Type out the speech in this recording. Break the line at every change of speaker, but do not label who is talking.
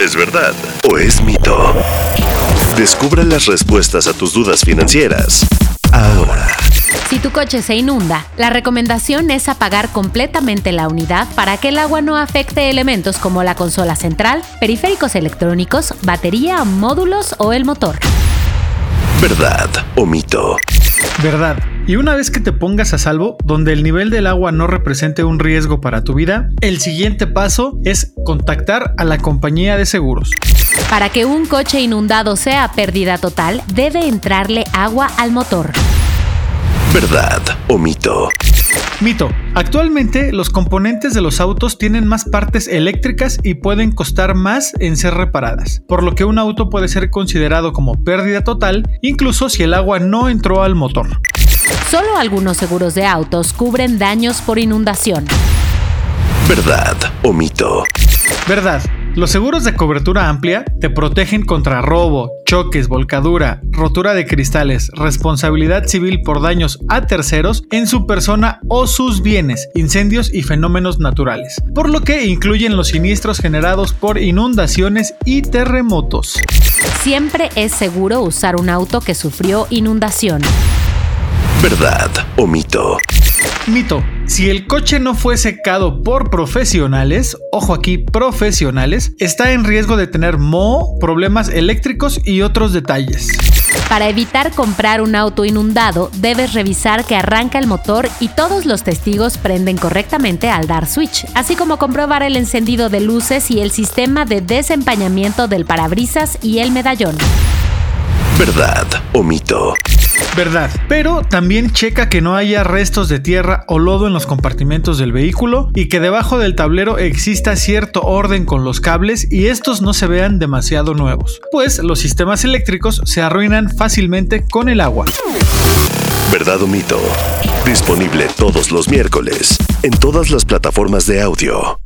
¿Es verdad o es mito? Descubra las respuestas a tus dudas financieras ahora.
Si tu coche se inunda, la recomendación es apagar completamente la unidad para que el agua no afecte elementos como la consola central, periféricos electrónicos, batería, módulos o el motor.
¿Verdad o mito?
Verdad. Y una vez que te pongas a salvo, donde el nivel del agua no represente un riesgo para tu vida, el siguiente paso es contactar a la compañía de seguros.
Para que un coche inundado sea pérdida total, debe entrarle agua al motor.
¿Verdad o mito?
Mito. Actualmente los componentes de los autos tienen más partes eléctricas y pueden costar más en ser reparadas, por lo que un auto puede ser considerado como pérdida total incluso si el agua no entró al motor.
Solo algunos seguros de autos cubren daños por inundación.
¿Verdad o mito?
Verdad. Los seguros de cobertura amplia te protegen contra robo, choques, volcadura, rotura de cristales, responsabilidad civil por daños a terceros en su persona o sus bienes, incendios y fenómenos naturales, por lo que incluyen los siniestros generados por inundaciones y terremotos.
Siempre es seguro usar un auto que sufrió inundación.
¿Verdad o mito?
Mito. Si el coche no fue secado por profesionales, ojo aquí, profesionales, está en riesgo de tener moho, problemas eléctricos y otros detalles.
Para evitar comprar un auto inundado, debes revisar que arranca el motor y todos los testigos prenden correctamente al dar switch, así como comprobar el encendido de luces y el sistema de desempañamiento del parabrisas y el medallón.
¿Verdad o mito?
Verdad, pero también checa que no haya restos de tierra o lodo en los compartimentos del vehículo y que debajo del tablero exista cierto orden con los cables y estos no se vean demasiado nuevos, pues los sistemas eléctricos se arruinan fácilmente con el agua.
¿Verdad o mito? Disponible todos los miércoles en todas las plataformas de audio.